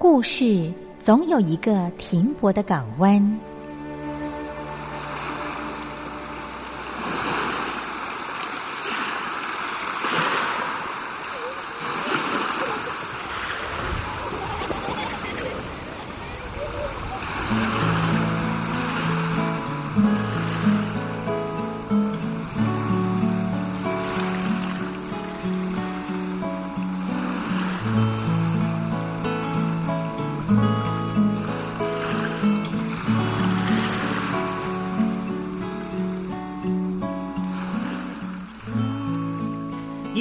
故事总有一个停泊的港湾。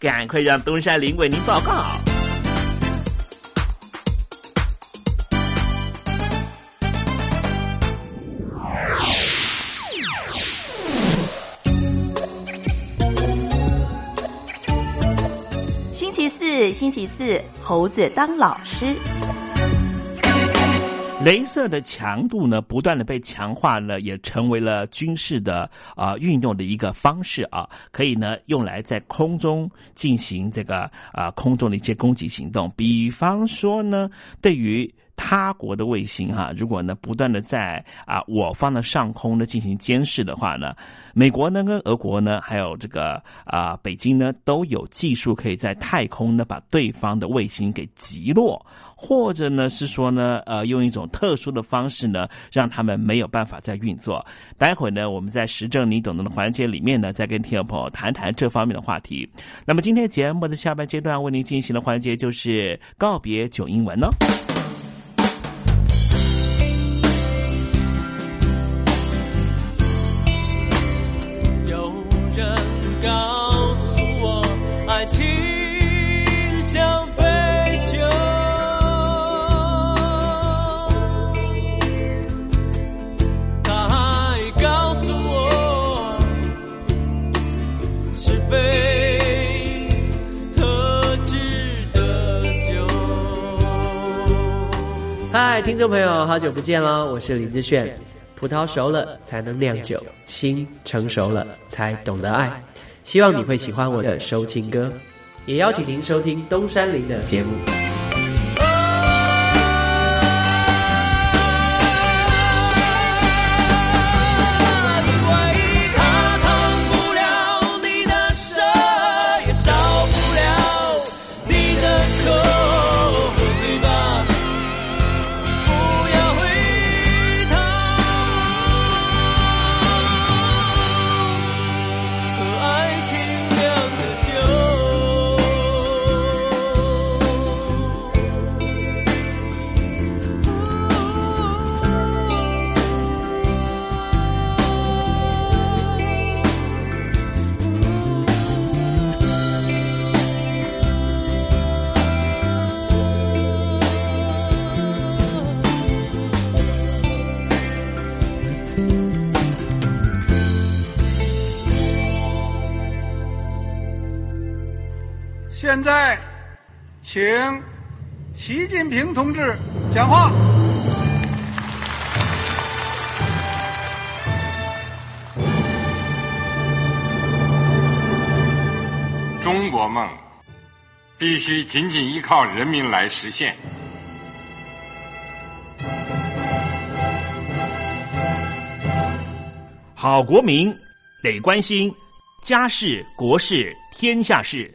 赶快让东山林为您报告。星期四，星期四，猴子当老师。镭射的强度呢，不断的被强化了，也成为了军事的啊、运用的一个方式啊，可以呢用来在空中进行这个啊、空中的一些攻击行动，比方说呢，对于。他国的卫星哈、如果呢不断的在啊我方的上空呢进行监视的话呢，美国呢跟俄国呢还有这个啊北京呢都有技术可以在太空呢把对方的卫星给击落，或者呢是说呢呃用一种特殊的方式呢让他们没有办法再运作。待会呢我们在时政你懂得的环节里面呢再跟听众朋友谈谈这方面的话题。那么今天节目的下半阶段为您进行的环节就是告别九英文呢、众朋友，好久不见了！我是林志炫。葡萄熟了才能酿酒，心成熟了才懂得爱。希望你会喜欢我的收听歌，也邀请您收听东山林的节目。现在，请习近平同志讲话。中国梦必须紧紧依靠人民来实现。好国民得关心家事、国事、天下事。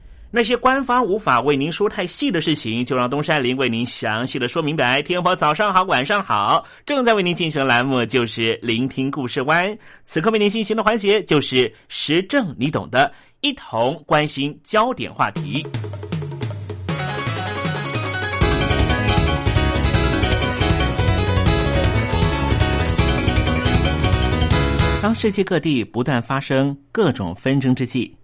那些官方无法为您说太细的事情，就让东山林为您详细的说明白。天婆早上好，晚上好，正在为您进行的栏目就是聆听故事湾。此刻为您进行的环节就是时政，你懂的，一同关心焦点话题。当世界各地不断发生各种纷争之际，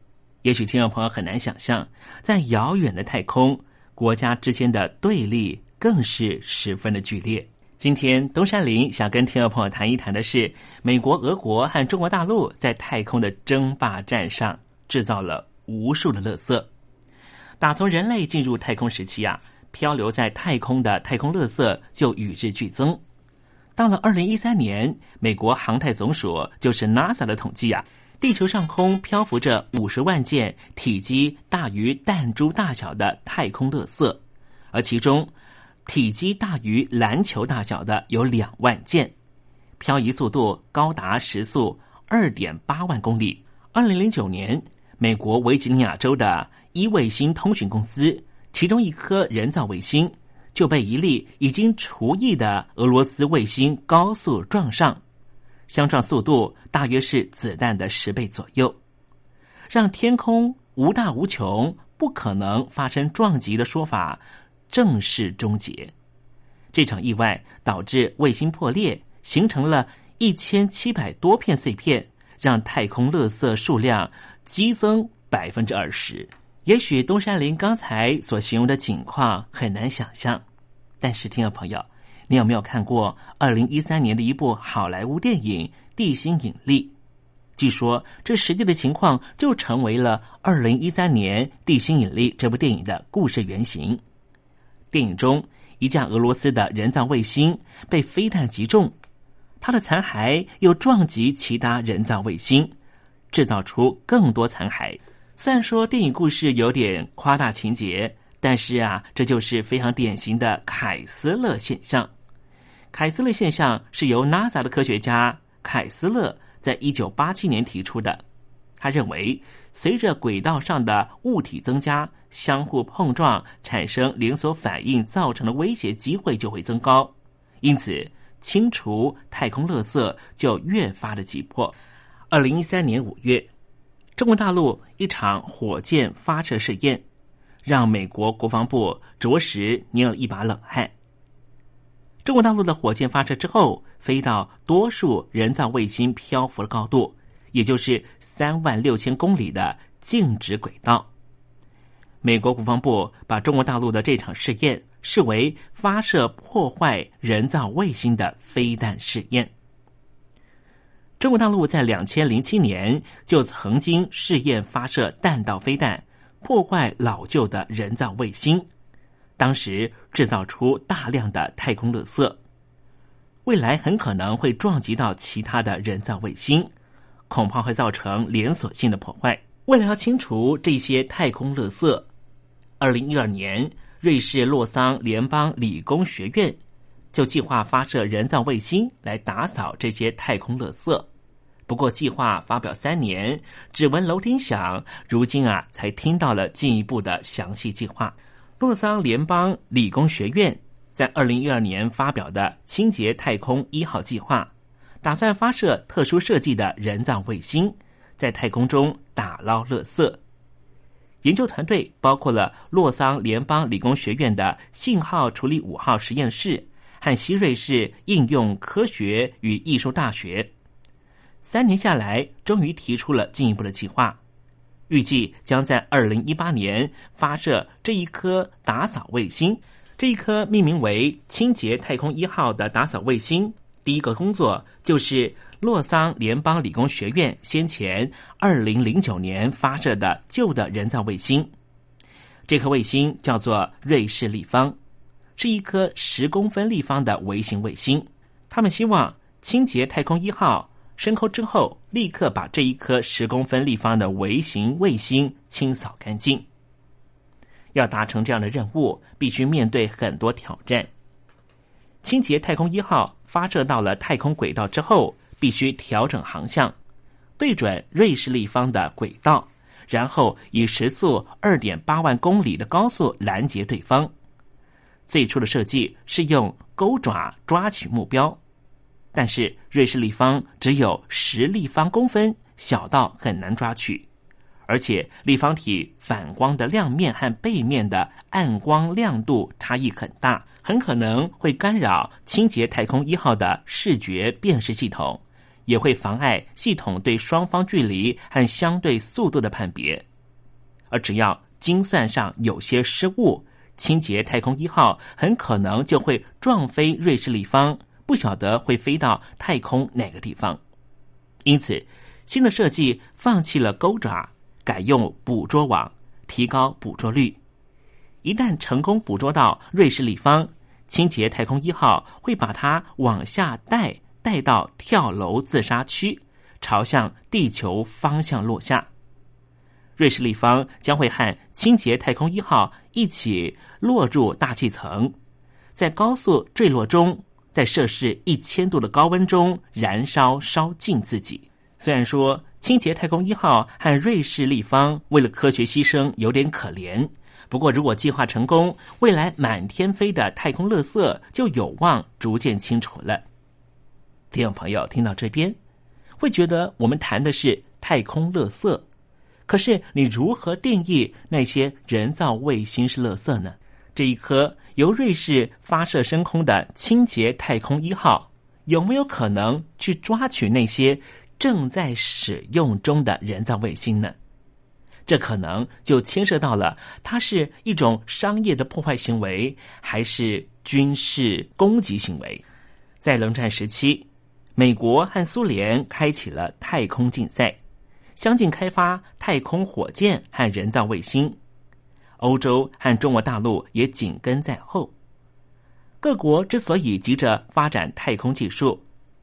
也许听众朋友很难想象，在遥远的太空，国家之间的对立更是十分的剧烈。今天，东山林想跟听众朋友谈一谈的是，美国、俄国和中国大陆在太空的争霸战上制造了无数的垃圾。打从人类进入太空时期啊，漂流在太空的太空垃圾就与日俱增。到了二零一三年，美国航太总署就是 NASA 的统计啊，地球上空漂浮着五十万件体积大于弹珠大小的太空垃圾，而其中体积大于篮球大小的有两万件，漂移速度高达时速二点八万公里。二零零九年，美国维吉尼亚州的一卫星通讯公司，其中一颗人造卫星。就被一粒已经除役的俄罗斯卫星高速撞上，相撞速度大约是子弹的十倍左右，让天空无大无穷、不可能发生撞击的说法正式终结。这场意外导致卫星破裂，形成了一千七百多片碎片，让太空垃圾数量激增百分之二十。也许东山林刚才所形容的景况很难想象，但是听众朋友，你有没有看过二零一三年的一部好莱坞电影《地心引力》？据说这实际的情况就成为了二零一三年《地心引力》这部电影的故事原型。电影中，一架俄罗斯的人造卫星被飞弹击中，它的残骸又撞击其他人造卫星，制造出更多残骸。虽然说电影故事有点夸大情节，但是啊，这就是非常典型的凯斯勒现象。凯斯勒现象是由 NASA 的科学家凯斯勒在一九八七年提出的。他认为，随着轨道上的物体增加，相互碰撞产生连锁反应造成的威胁机会就会增高，因此清除太空垃圾就越发的急迫。二零一三年五月。中国大陆一场火箭发射试验，让美国国防部着实捏了一把冷汗。中国大陆的火箭发射之后，飞到多数人造卫星漂浮的高度，也就是三万六千公里的静止轨道。美国国防部把中国大陆的这场试验视为发射破坏人造卫星的飞弹试验。中国大陆在两千零七年就曾经试验发射弹道飞弹，破坏老旧的人造卫星，当时制造出大量的太空垃圾，未来很可能会撞击到其他的人造卫星，恐怕会造成连锁性的破坏。为了要清除这些太空垃圾，二零一二年，瑞士洛桑联邦理工学院。就计划发射人造卫星来打扫这些太空垃圾，不过计划发表三年，只闻楼梯响，如今啊才听到了进一步的详细计划。洛桑联邦理工学院在二零一二年发表的清洁太空一号计划，打算发射特殊设计的人造卫星，在太空中打捞垃圾。研究团队包括了洛桑联邦理工学院的信号处理五号实验室。和西瑞士应用科学与艺术大学，三年下来，终于提出了进一步的计划，预计将在二零一八年发射这一颗打扫卫星。这一颗命名为“清洁太空一号”的打扫卫星，第一个工作就是洛桑联邦理工学院先前二零零九年发射的旧的人造卫星。这颗卫星叫做瑞士立方。是一颗十公分立方的微型卫星，他们希望清洁太空一号升空之后，立刻把这一颗十公分立方的微型卫星清扫干净。要达成这样的任务，必须面对很多挑战。清洁太空一号发射到了太空轨道之后，必须调整航向，对准瑞士立方的轨道，然后以时速二点八万公里的高速拦截对方。最初的设计是用钩爪抓取目标，但是瑞士立方只有十立方公分，小到很难抓取，而且立方体反光的亮面和背面的暗光亮度差异很大，很可能会干扰清洁太空一号的视觉辨识系统，也会妨碍系统对双方距离和相对速度的判别。而只要精算上有些失误，清洁太空一号很可能就会撞飞瑞士立方，不晓得会飞到太空哪个地方。因此，新的设计放弃了钩爪，改用捕捉网，提高捕捉率。一旦成功捕捉到瑞士立方，清洁太空一号会把它往下带，带到跳楼自杀区，朝向地球方向落下。瑞士立方将会和清洁太空一号一起落入大气层，在高速坠落中，在摄氏一千度的高温中燃烧烧尽自己。虽然说清洁太空一号和瑞士立方为了科学牺牲有点可怜，不过如果计划成功，未来满天飞的太空垃圾就有望逐渐清除了。听众朋友听到这边，会觉得我们谈的是太空垃圾。可是，你如何定义那些人造卫星是垃圾呢？这一颗由瑞士发射升空的清洁太空一号，有没有可能去抓取那些正在使用中的人造卫星呢？这可能就牵涉到了，它是一种商业的破坏行为，还是军事攻击行为？在冷战时期，美国和苏联开启了太空竞赛。相继开发太空火箭和人造卫星，欧洲和中国大陆也紧跟在后。各国之所以急着发展太空技术，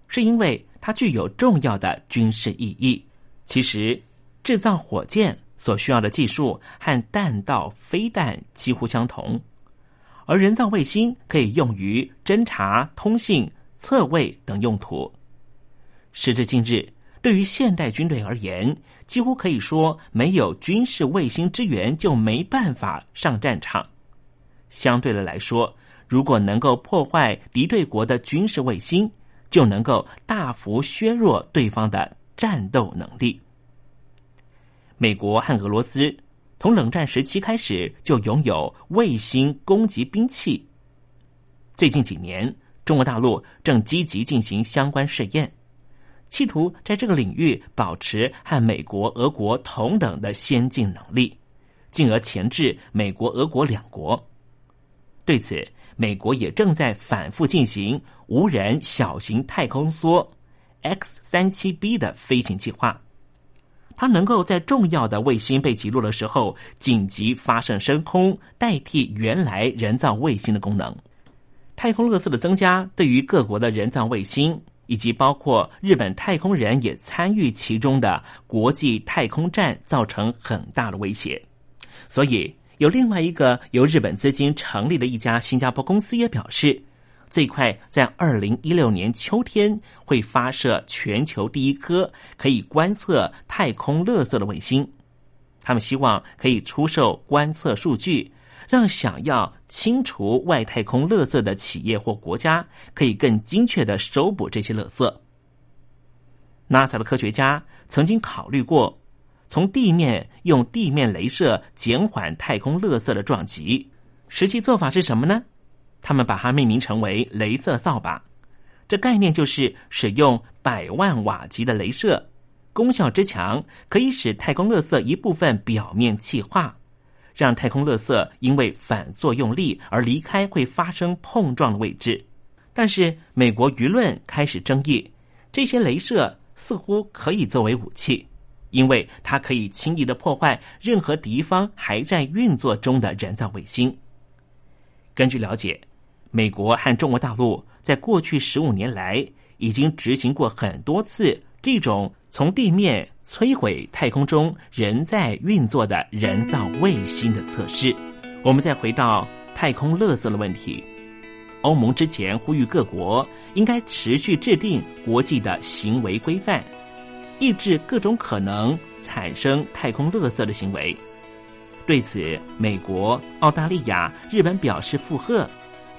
是因为它具有重要的军事意义。其实，制造火箭所需要的技术和弹道飞弹几乎相同，而人造卫星可以用于侦察、通信、测位等用途。时至今日。对于现代军队而言，几乎可以说没有军事卫星支援就没办法上战场。相对的来说，如果能够破坏敌对国的军事卫星，就能够大幅削弱对方的战斗能力。美国和俄罗斯从冷战时期开始就拥有卫星攻击兵器。最近几年，中国大陆正积极进行相关试验。企图在这个领域保持和美国、俄国同等的先进能力，进而钳制美国、俄国两国。对此，美国也正在反复进行无人小型太空梭 X 三七 B 的飞行计划。它能够在重要的卫星被击落的时候紧急发射升空，代替原来人造卫星的功能。太空垃圾的增加，对于各国的人造卫星。以及包括日本太空人也参与其中的国际太空站造成很大的威胁，所以有另外一个由日本资金成立的一家新加坡公司也表示，最快在二零一六年秋天会发射全球第一颗可以观测太空垃圾的卫星，他们希望可以出售观测数据。让想要清除外太空垃圾的企业或国家可以更精确的收捕这些垃圾。NASA 的科学家曾经考虑过从地面用地面镭射减缓太空垃圾的撞击，实际做法是什么呢？他们把它命名成为“镭射扫把”。这概念就是使用百万瓦级的镭射，功效之强，可以使太空垃圾一部分表面气化。让太空垃圾因为反作用力而离开会发生碰撞的位置，但是美国舆论开始争议，这些镭射似乎可以作为武器，因为它可以轻易的破坏任何敌方还在运作中的人造卫星。根据了解，美国和中国大陆在过去十五年来已经执行过很多次这种。从地面摧毁太空中仍在运作的人造卫星的测试。我们再回到太空垃圾的问题。欧盟之前呼吁各国应该持续制定国际的行为规范，抑制各种可能产生太空垃圾的行为。对此，美国、澳大利亚、日本表示附和，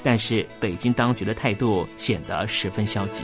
但是北京当局的态度显得十分消极。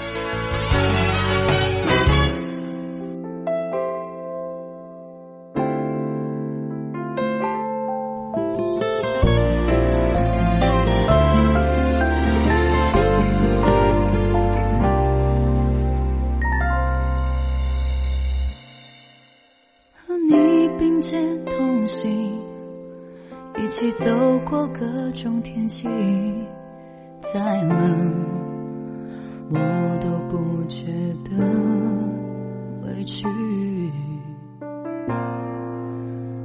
不觉得委屈。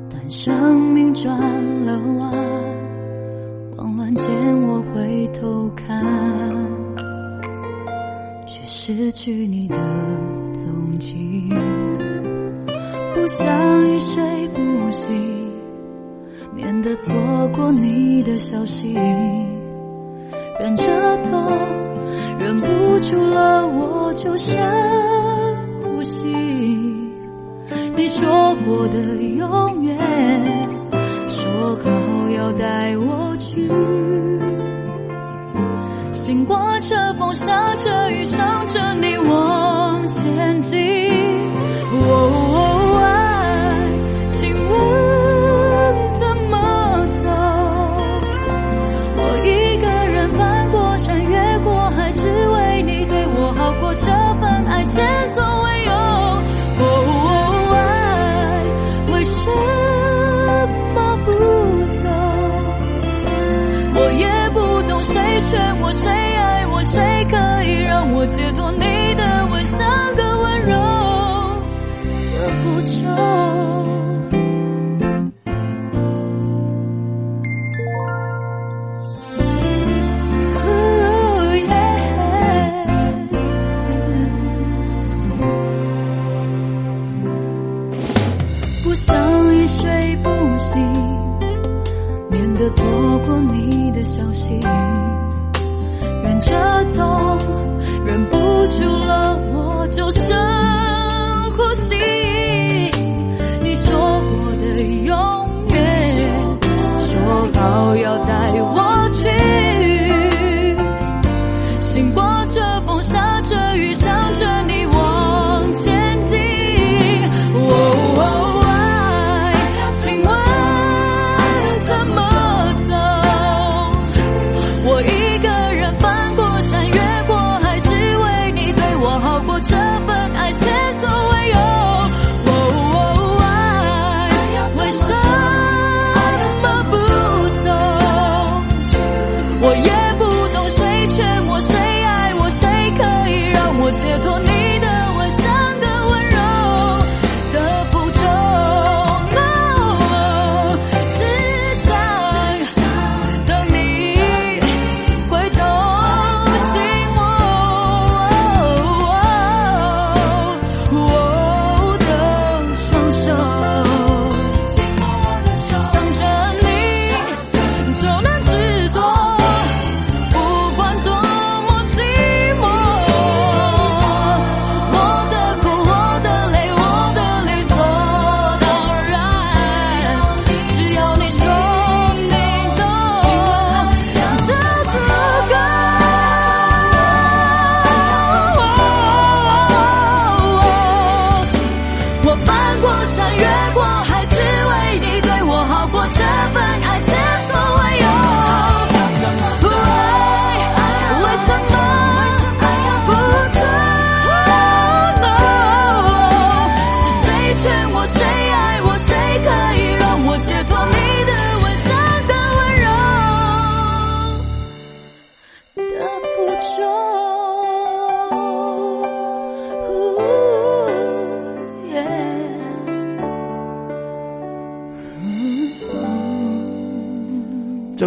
但生命转了弯，慌乱间我回头看，却失去你的踪迹。不想一睡不醒，免得错过你的消息。忍着痛，忍不住了，我就深呼吸。你说过的永远，说好要带我去。心刮着风，下着雨，想着你往前进。劝我，谁爱我，谁可以让我解脱？你的吻像个温柔的符咒。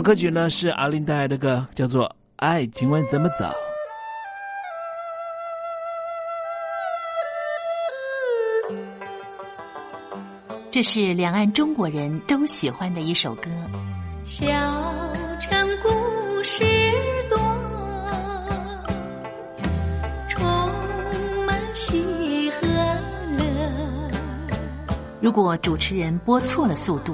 歌曲呢是阿林带来的歌，叫做《爱请问怎么走》。这是两岸中国人都喜欢的一首歌。小城故事多，充满喜和乐。如果主持人播错了速度，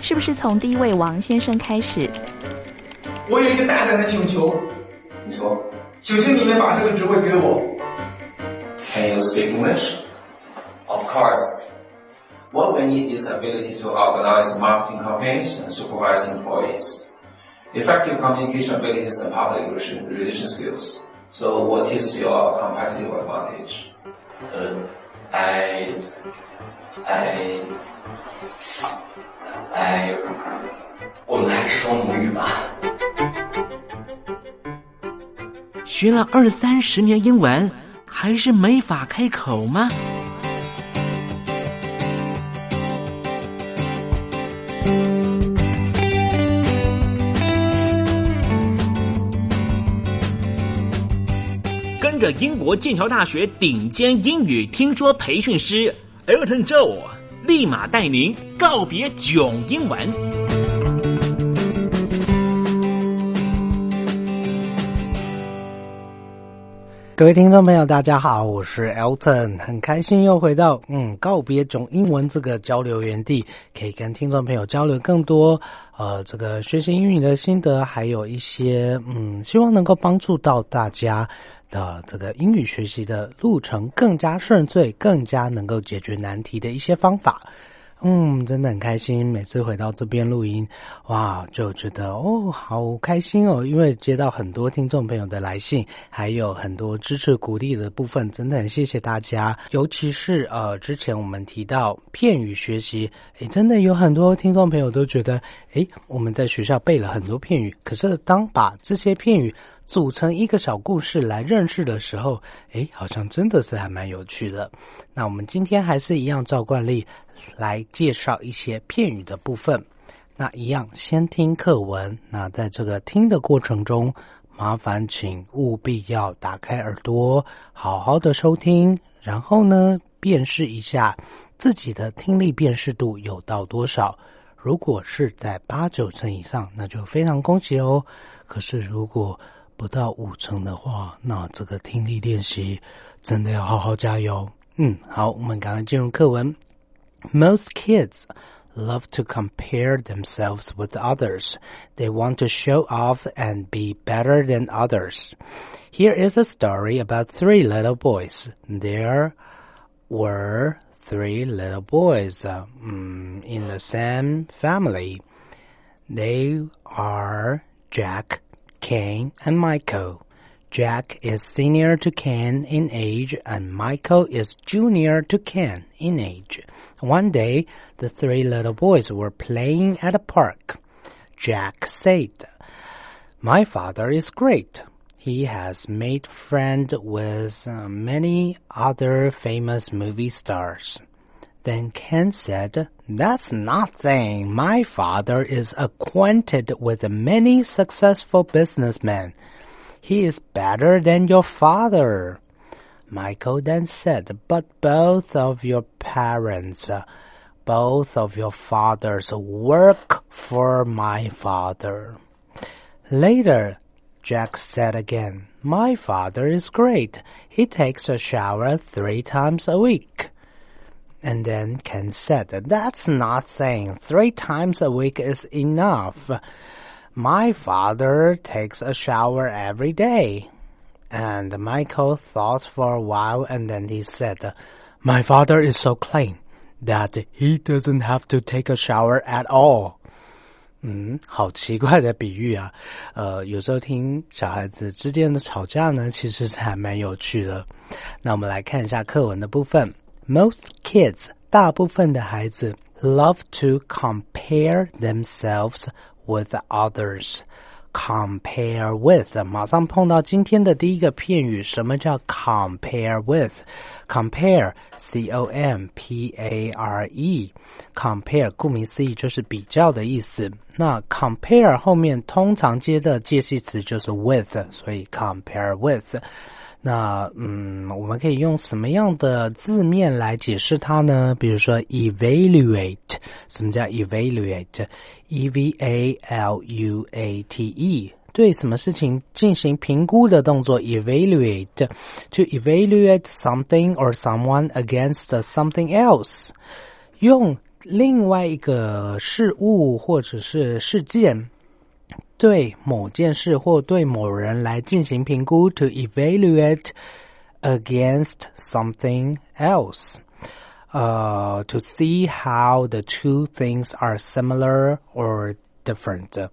是不是从第一位王先生开始？我有一个大胆的请求，你说，请请你们把这个职位给我。 Can you speak English? Of course. What we need is ability to organize marketing campaigns and supervise employees. Effective communication abilities and public relation, relation skills. So what is your competitive advantage? Uh, I, I, I, 我们还是说母语吧。学了二三十年英文，还是没法开口吗？跟着英国剑桥大学顶尖英语听说培训师 Elton 教立马带您告别囧英文。各位听众朋友，大家好，我是 Elton，很开心又回到嗯告别囧英文这个交流园地，可以跟听众朋友交流更多呃这个学习英语的心得，还有一些嗯希望能够帮助到大家的这个英语学习的路程更加顺遂，更加能够解决难题的一些方法。嗯，真的很开心。每次回到这边录音，哇，就觉得哦，好开心哦，因为接到很多听众朋友的来信，还有很多支持鼓励的部分，真的很谢谢大家。尤其是呃，之前我们提到片语学习，诶，真的有很多听众朋友都觉得，诶，我们在学校背了很多片语，可是当把这些片语组成一个小故事来认识的时候，诶，好像真的是还蛮有趣的。那我们今天还是一样照惯例来介绍一些片语的部分。那一样先听课文。那在这个听的过程中，麻烦请务必要打开耳朵，好好的收听，然后呢，辨识一下自己的听力辨识度有到多少。如果是在八九成以上，那就非常恭喜哦。可是如果不到五成的话，那这个听力练习真的要好好加油。嗯，好，我们赶快进入课文。Most kids love to compare themselves with others. They want to show off and be better than others. Here is a story about three little boys. There were three little boys uh, mm, in the same family. They are Jack, Cain, and Michael. Jack is senior to Ken in age and Michael is junior to Ken in age. One day, the three little boys were playing at a park. Jack said, My father is great. He has made friends with uh, many other famous movie stars. Then Ken said, That's nothing. My father is acquainted with many successful businessmen. He is better than your father. Michael then said, But both of your parents, both of your fathers work for my father. Later, Jack said again, My father is great. He takes a shower three times a week And then Ken said, That's nothing. Three times a week is enough. My father takes a shower every day. And Michael thought for a while and then he said, My father is so clean that he doesn't have to take a shower at all. 嗯，好奇怪的比喻啊！呃，有时候听小孩子之间的吵架呢，其实是还蛮有趣的。那我们来看一下课文的部分。 Most kids，大部分的孩子 love to compare themselves with others. Compare with，马上碰到今天的第一个片语，什么叫 compare with？Compare，C O M P A R E，compare，顾名思义就是比较的意思。那 compare 后面通常接的介系词就是 with，所以 compare with。 那嗯，我们可以用什么样的字面来解释它呢？比如说 evaluate，什么叫 evaluate？E V A L U A T E，对什么事情进行评估的动作？evaluate，to evaluate something or someone against something else，用另外一个事物或者是事件。对某件事或对某人来进行评估，to evaluate against something else，呃、uh,，to see how the two things are similar or different，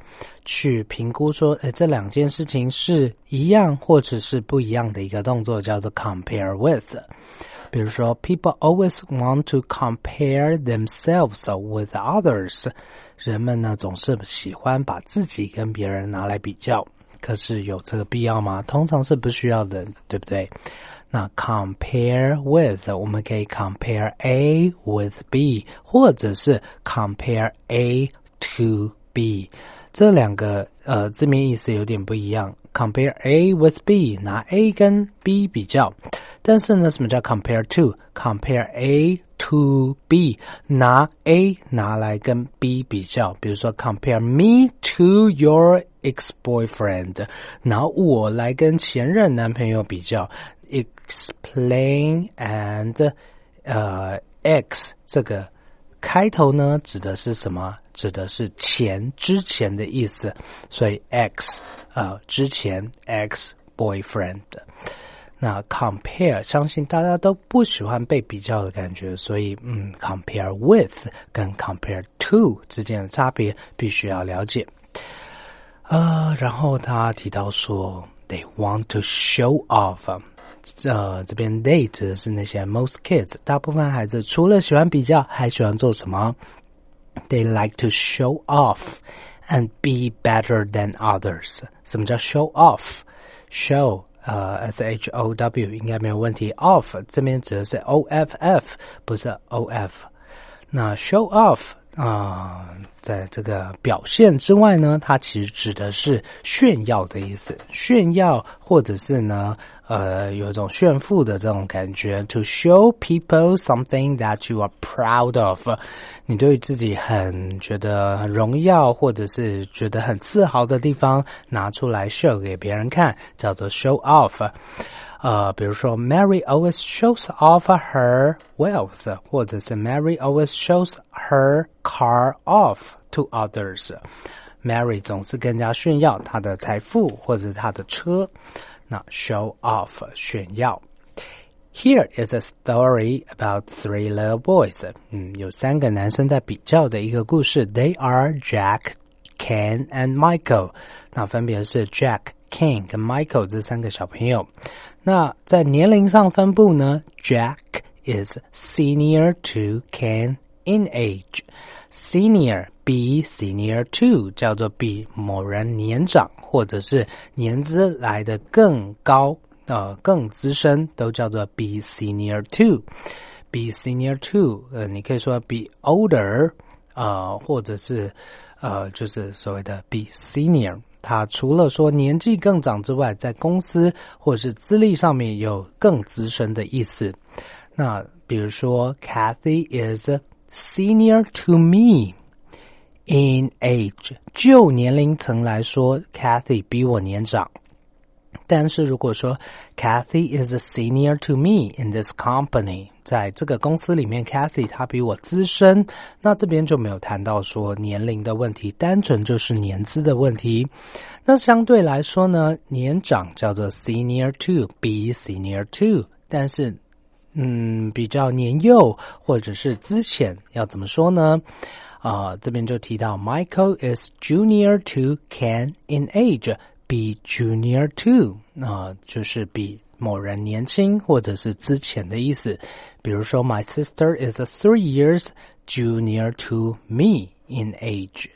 去评估说，哎，这两件事情是一样或者是不一样的一个动作，叫做 compare with。比如说，people always want to compare themselves with others。 人们呢总是喜欢把自己跟别人拿来比较，可是有这个必要吗？通常是不需要的，对不对？那 compare with 我们可以 compare A with B，或者是 compare A to B，这两个呃字面意思有点不一样。compare A with B，拿 A 跟 B 比较，但是呢，什么叫 compare to？compare A to B，拿 A 拿来跟 B 比较，比如说 compare me to your ex-boyfriend，拿我来跟前任男朋友比较，explain and 呃 x 这个开头呢指的是什么？指的是前之前的意思，所以 x 啊之前 ex boyfriend。 那 compare 相信大家都不喜欢被比较的感觉，所以嗯，compare with 跟 compare to 之间的差别必须要了解。呃，然后他提到说，they want to show off。呃，这边 date 是那些 most kids，大部分孩子除了喜欢比较，还喜欢做什么？They like to show off and be better than others。什么叫 show off？show 呃，s h o w 应该没有问题。off 这边指的是 o f f，不是 o f。那 show off 啊、在这个表现之外呢，它其实指的是炫耀的意思，炫耀或者是呢，呃，有一种炫富的这种感觉。To show people something that you are proud of，你对自己很觉得荣耀，或者是觉得很自豪的地方，拿出来 show 给别人看，叫做 show off。呃，比如说，Mary always shows off her wealth，或者是 Mary always shows her car off to others。Mary 总是更加炫耀她的财富或者她的车，那 show off 炫耀。Here is a story about three little boys。嗯，有三个男生在比较的一个故事。They are Jack, Ken and Michael。那分别是 Jack、 Ken 跟 Michael 这三个小朋友。那在年龄上分布呢？Jack is senior to Ken in age. Senior be senior to 叫做比某人年长，或者是年资来的更高，呃，更资深，都叫做 be senior to。Be senior to，呃，你可以说 be older，呃，或者是呃，就是所谓的 be senior。他除了说年纪更长之外，在公司或是资历上面有更资深的意思。那比如说，Cathy is senior to me in age，就年龄层来说，Cathy 比我年长。但是如果说 Kathy is a senior to me in this company，在这个公司里面，Kathy 她比我资深，那这边就没有谈到说年龄的问题，单纯就是年资的问题。那相对来说呢，年长叫做 senior to，be senior to，但是嗯，比较年幼或者是资浅，要怎么说呢？啊、这边就提到 Michael is junior to Ken in age。比 junior to 啊、就是比某人年轻或者是之前的意思。比如说，My sister is three years junior to me in age。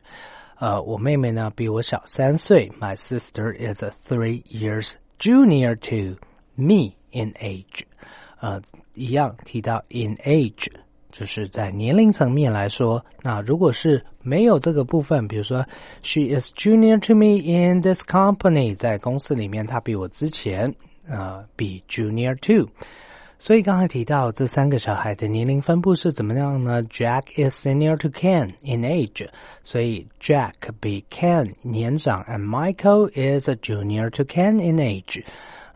呃，我妹妹呢比我小三岁。My sister is three years junior to me in age。呃，一样提到 in age。 就是在年龄层面来说，那如果是没有这个部分，比如说，She is junior to me in this company，在公司里面她比我之前，呃，比 junior to。所以刚才提到这三个小孩的年龄分布是怎么样呢？Jack is senior to Ken in age，所以 Jack 比 Ken 年长，and Michael is a junior to Ken in age。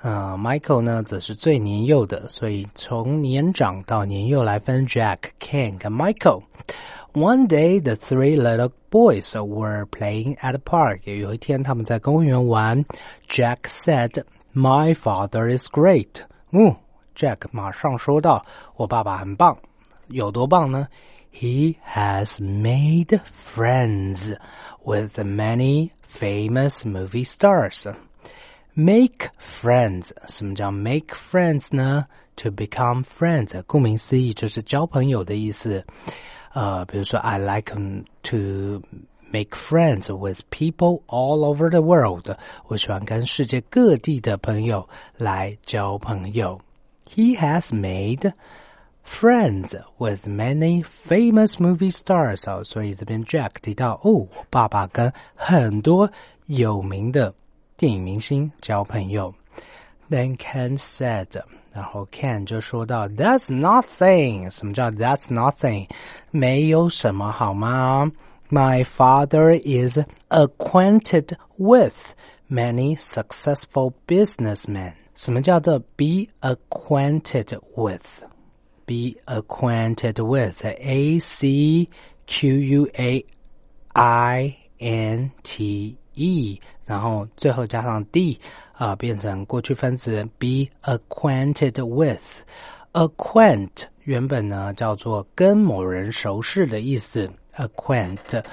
呃，Michael 呢则是最年幼的，所以从年长到年幼来分 Jack、Ken 跟 Michael。One day, the three little boys were playing at the park. 有一天，他们在公园玩。Jack said, "My father is great." 嗯，Jack 马上说道：“我爸爸很棒，有多棒呢？He has made friends with many famous movie stars." Make friends，什么叫 make friends 呢？To become friends，顾名思义就是交朋友的意思。呃，比如说，I like to make friends with people all over the world。我喜欢跟世界各地的朋友来交朋友。He has made friends with many famous movie stars。哦，所以这边 Jack 提到，哦，我爸爸跟很多有名的。 电影明星交朋友。Then Ken said，然后 Ken 就说到，That's nothing。什么叫 That's nothing？没有什么好吗？My father is acquainted with many successful businessmen。什么叫做 be acquainted with？Be acquainted with，A C Q U A I N T e，然后最后加上 d 啊，变成过去分词 be acquainted with。acquaint 原本呢叫做跟某人熟识的意思，acquaint，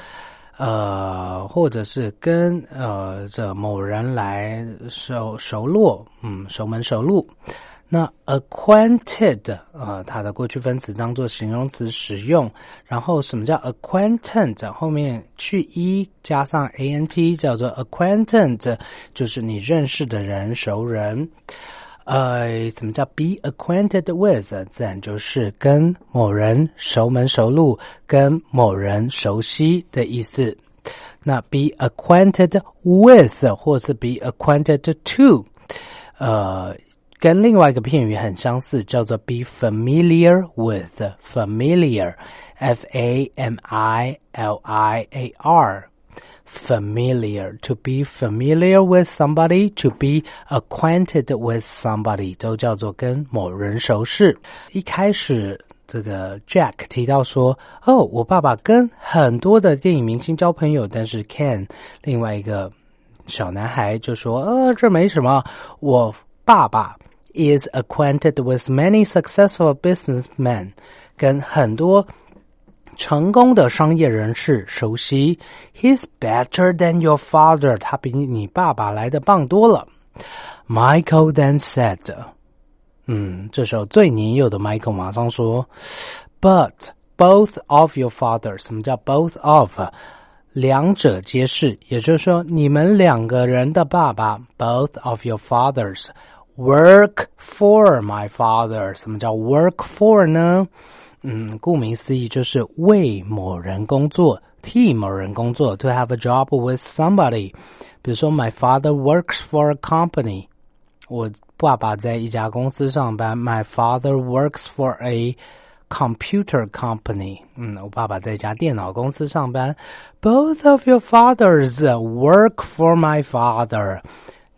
呃，或者是跟呃这某人来熟熟络，嗯，熟门熟路。那 acquainted 啊，它的过去分词当做形容词使用。然后什么叫 acquaintance？后面去 e 加上 a n t，叫做 acquaintance，就是你认识的人、熟人。呃，什么叫 be acquainted with？自然就是跟某人熟门熟路，跟某人熟悉的意思。那 be acquainted with，或是 be acquainted to，呃。跟另外一个片语很相似，叫做 be familiar with familiar，f a m i l i a r familiar to be familiar with somebody to be acquainted with somebody 都叫做跟某人熟识。一开始这个 Jack 提到说：“哦，我爸爸跟很多的电影明星交朋友。”但是 Ken 另外一个小男孩就说：“呃，这没什么，我爸爸。” is acquainted with many successful businessmen，跟很多成功的商业人士熟悉。He's better than your father，他比你爸爸来的棒多了。Michael then said，嗯，这时候最年幼的 Michael 马上说，But both of your fathers，什么叫 both of？两者皆是，也就是说，你们两个人的爸爸，both of your fathers。 Work for my father，什么叫 work for 呢？嗯，顾名思义就是为某人工作，替某人工作。To have a job with somebody，比如说 My father works for a company，我爸爸在一家公司上班。My father works for a computer company，嗯，我爸爸在一家电脑公司上班。Both of your fathers work for my father。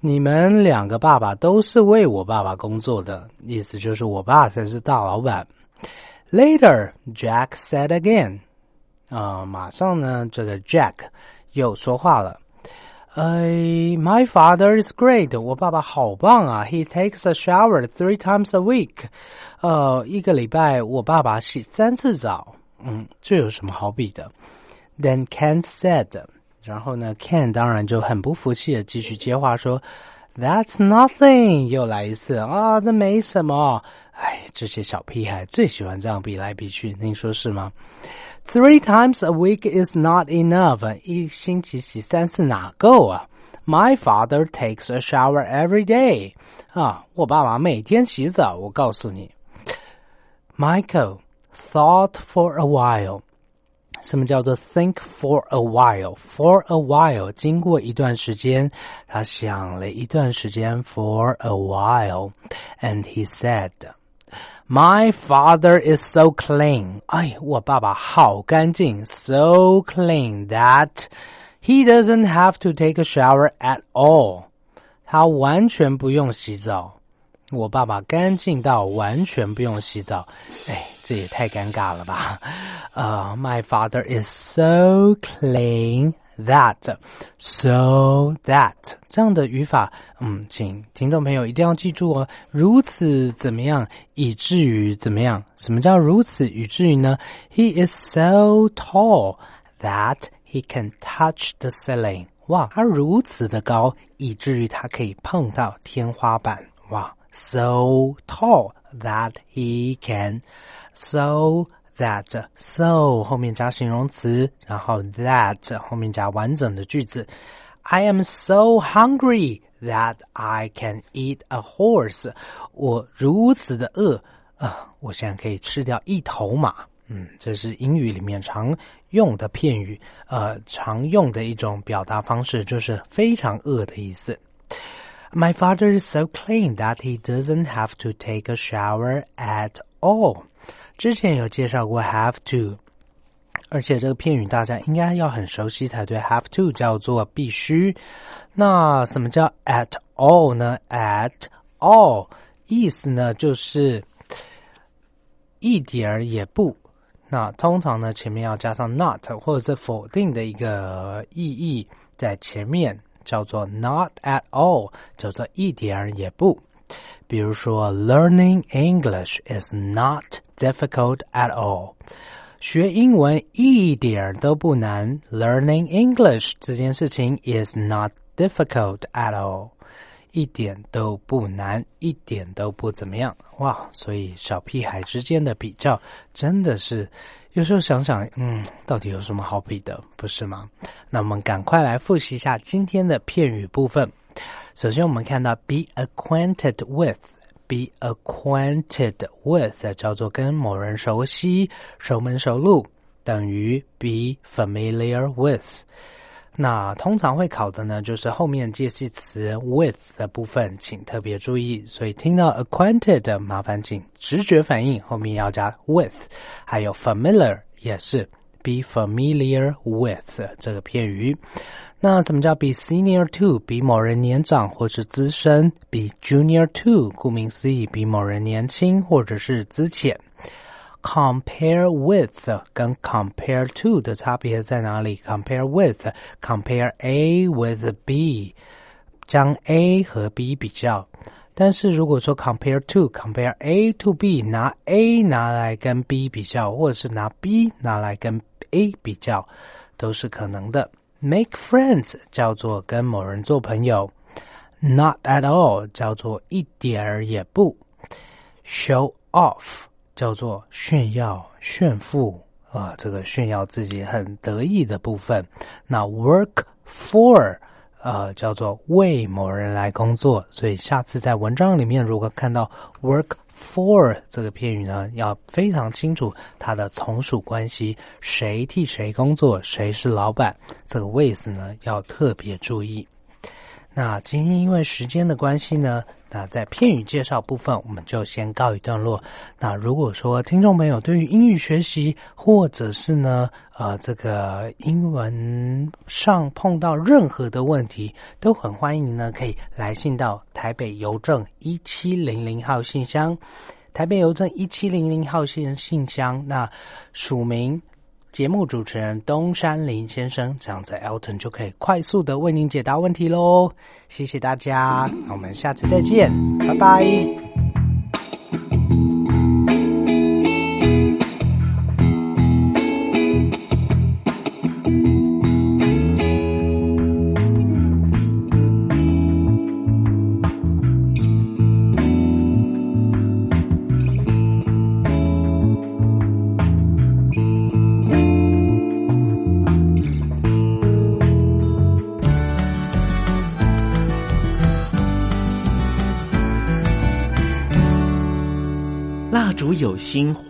你们两个爸爸都是为我爸爸工作的，意思就是我爸才是大老板。Later, Jack said again，啊，马上呢，这个 Jack 又说话了。哎，My father is great，我爸爸好棒啊。He takes a shower three times a week，呃，一个礼拜我爸爸洗三次澡。嗯，这有什么好比的？Then Ken said。然后呢，Ken 当然就很不服气的继续接话说：“That's nothing。”又来一次啊，这没什么。哎，这些小屁孩最喜欢这样比来比去，您说是吗？Three times a week is not enough。一星期洗三次哪够啊？My father takes a shower every day。啊，我爸爸每天洗澡。我告诉你，Michael thought for a while。什么叫做 think for a while？for a while，经过一段时间，他想了一段时间。For a while，and he said，My father is so clean。哎，我爸爸好干净，so clean that he doesn't have to take a shower at all。他完全不用洗澡。我爸爸干净到完全不用洗澡。哎。这也太尴尬了吧！啊、uh,，My father is so clean that so that 这样的语法，嗯，请听众朋友一定要记住哦。如此怎么样，以至于怎么样？什么叫如此以至于呢？He is so tall that he can touch the ceiling。哇，他如此的高，以至于他可以碰到天花板。哇，so tall that he can。 So that so 后面加形容词，然后 that 后面加完整的句子。I am so hungry that I can eat a horse。我如此的饿啊，我现在可以吃掉一头马。嗯，这是英语里面常用的片语，呃，常用的一种表达方式，就是非常饿的意思。My father is so clean that he doesn't have to take a shower at all. 之前有介绍过 have to，而且这个片语大家应该要很熟悉才对。have to 叫做必须。那什么叫 at all 呢？at all 意思呢就是一点儿也不。那通常呢前面要加上 not 或者是否定的一个意义在前面，叫做 not at all，叫做一点儿也不。比如说，Learning English is not difficult at all。学英文一点都不难。Learning English 这件事情 is not difficult at all，一点都不难，一点都不怎么样。哇，所以小屁孩之间的比较真的是，有时候想想，嗯，到底有什么好比的，不是吗？那我们赶快来复习一下今天的片语部分。首先，我们看到 be acquainted with Be acquainted with 叫做跟某人熟悉、熟门熟路，等于 be familiar with。那通常会考的呢，就是后面介系词 with 的部分，请特别注意。所以听到 acquainted，麻烦请直觉反应后面要加 with，还有 familiar 也是 be familiar with 这个片语。那怎么叫 be senior to？比某人年长或是资深。be junior to，顾名思义，比某人年轻或者是资浅。compare with 跟 compare to 的差别在哪里？compare with，compare A with B，将 A 和 B 比较。但是如果说 compare to，compare A to B，拿 A 拿来跟 B 比较，或者是拿 B 拿来跟 A 比较，都是可能的。Make friends 叫做跟某人做朋友，Not at all 叫做一点儿也不，Show off 叫做炫耀、炫富啊，这个炫耀自己很得意的部分。那 Work for 呃叫做为某人来工作，所以下次在文章里面如果看到 Work。For 这个片语呢，要非常清楚它的从属关系，谁替谁工作，谁是老板，这个 with 呢要特别注意。那今天因为时间的关系呢。那在片语介绍部分，我们就先告一段落。那如果说听众朋友对于英语学习，或者是呢，呃，这个英文上碰到任何的问题，都很欢迎呢，可以来信到台北邮政一七零零号信箱。台北邮政一七零零号信信箱，那署名。节目主持人东山林先生，这样在 Elton 就可以快速的为您解答问题喽。谢谢大家，我们下次再见，拜拜。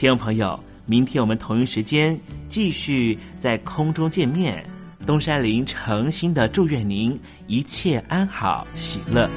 听众朋友，明天我们同一时间继续在空中见面。东山林诚心的祝愿您一切安好，喜乐。